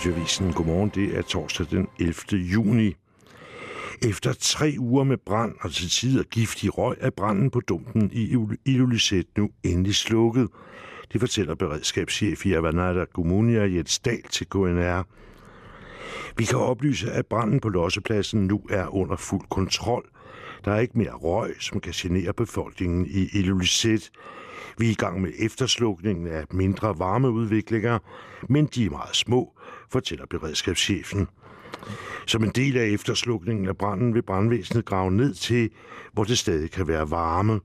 Radioavisen. Godmorgen, det er torsdag den 11. juni. Efter tre uger med brand og til tider giftig røg er branden på dumpen i Ilulissat nu endelig slukket. Det fortæller beredskabschef i Avanada Kommunia Jens Dahl til KNR. Vi kan oplyse, at branden på lossepladsen nu er under fuld kontrol. Der er ikke mere røg, som kan genere befolkningen i Ilulissat. Vi er i gang med efterslukningen af mindre varmeudviklinger, men de er meget små, fortæller beredskabschefen. Som en del af efterslukningen af branden vil brandvæsenet grave ned til, hvor det stadig kan være varme.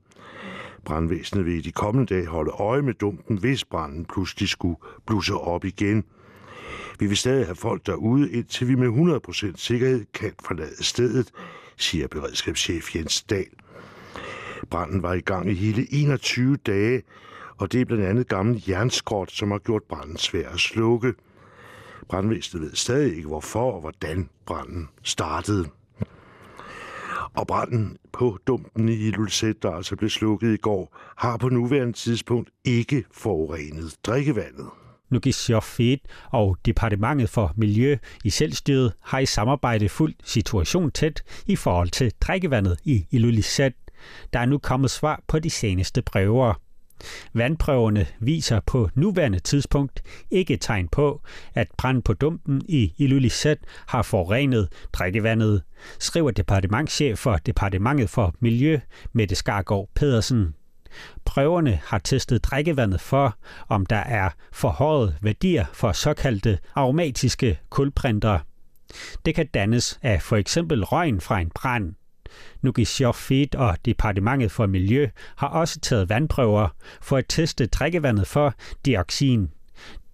Brandvæsenet vil i de kommende dage holde øje med dumpen, hvis branden pludselig skulle blusse op igen. Vi vil stadig have folk derude, indtil vi med 100% sikkerhed kan forlade stedet, siger beredskabschef Jens Dahl. Branden var i gang i hele 21 dage, og det er blandt andet gammel jernskrot, som har gjort branden svær at slukke. Brandvæsenet ved stadig ikke, hvorfor og hvordan branden startede. Og branden på dumpen i Lulset, der altså blev slukket i går, har på nuværende tidspunkt ikke forurenet drikkevandet. Nugisiofit og Departementet for Miljø i Selvstyret har i samarbejde fuldt situation tæt i forhold til drikkevandet i Ilulissat. Der er nu kommet svar på de seneste prøver. Vandprøverne viser på nuværende tidspunkt ikke tegn på, at brand på dumpen i Ilulissat har forurenet drikkevandet, skriver departementchef for Departementet for Miljø, Mette Skargaard Pedersen. Prøverne har testet drikkevandet for, om der er forhøjet værdier for såkaldte aromatiske kulprinter. Det kan dannes af for eksempel røgen fra en brand. Nugisjofit og Departementet for Miljø har også taget vandprøver for at teste drikkevandet for dioxin.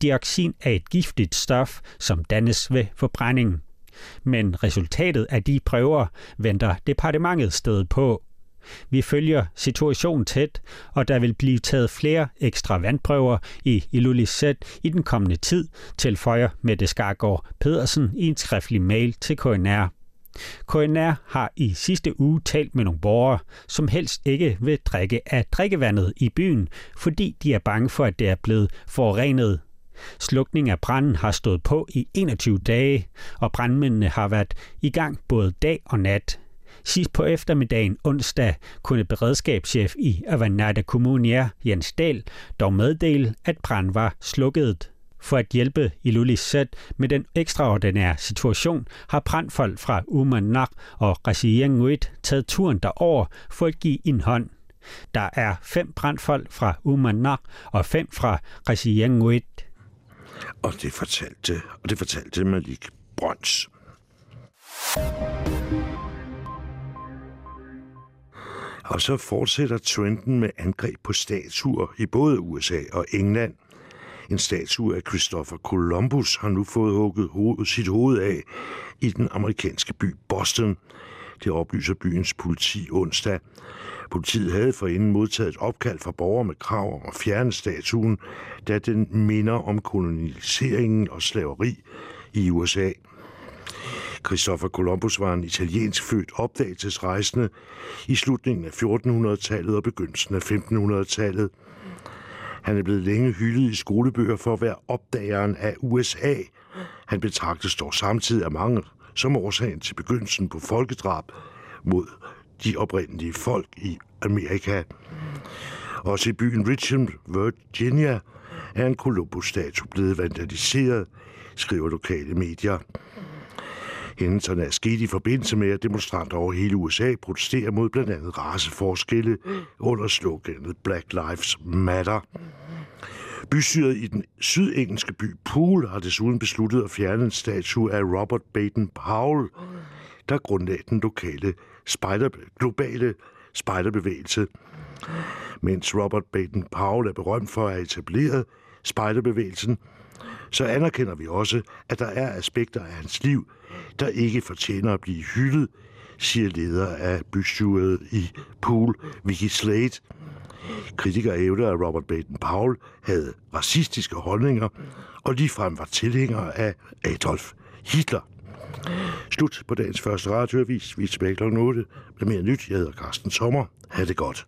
Dioxin er et giftigt stof, som dannes ved forbrænding. Men resultatet af de prøver venter departementet sted på. Vi følger situationen tæt, og der vil blive taget flere ekstra vandprøver i Ilulissat i den kommende tid, tilføjer Mette Skargaard Pedersen i en skriftlig mail til KNR. KNR har i sidste uge talt med nogle borgere, som helst ikke vil drikke af drikkevandet i byen, fordi de er bange for, at det er blevet forurenet. Slukning af branden har stået på i 21 dage, og brandmændene har været i gang både dag og nat. Sidst på eftermiddagen onsdag kunne beredskabschef i Avanada Kommunia, Jens Dahl, dog meddele, at branden var slukket. For at hjælpe Ilulissat med den ekstraordinære situation, har brandfolk fra Umanak og Rasianguit taget turen derover for at give en hånd. Der er fem brandfolk fra Umanak og fem fra Rasianguit. Og det fortalte, og det fortalte Malik Brøns. Og så fortsætter trenden med angreb på statuer i både USA og England. En statue af Christopher Columbus har nu fået hugget hoved, sit hoved af i den amerikanske by Boston. Det oplyser byens politi onsdag. Politiet havde forinden modtaget et opkald fra borgere med krav om at fjerne statuen, da den minder om koloniseringen og slaveri i USA. Christopher Columbus var en italiensk født opdagelsesrejsende i slutningen af 1400-tallet og begyndelsen af 1500-tallet. Han er blevet længe hyldet i skolebøger for at være opdageren af USA. Han betragtes dog samtidig af mange som årsagen til begyndelsen på folkedrab mod de oprindelige folk i Amerika. Også i byen Richmond, Virginia, er en Columbus-statue blevet vandaliseret, skriver lokale medier. Hændelserne er sket i forbindelse med, at demonstranter over hele USA protesterer mod blandt andet raceforskelle under sloganet Black Lives Matter. Bystyret i den sydengelske by Poole har desuden besluttet at fjerne en statue af Robert Baden-Powell, der grundlagde den lokale spider, globale spejderbevægelse. Mens Robert Baden-Powell er berømt for at have etableret spejderbevægelsen, så anerkender vi også, at der er aspekter af hans liv, der ikke fortjener at blive hyldet, siger leder af bystyret i Pool, Vicky Slade. Kritikere hævder, at Robert Baden-Powell havde racistiske holdninger og ligefrem var tilhænger af Adolf Hitler. Slut på dagens første radioavis. Vi er tilbage kl. 8 med mere nyt. Jeg hedder Carsten Sommer. Ha' det godt.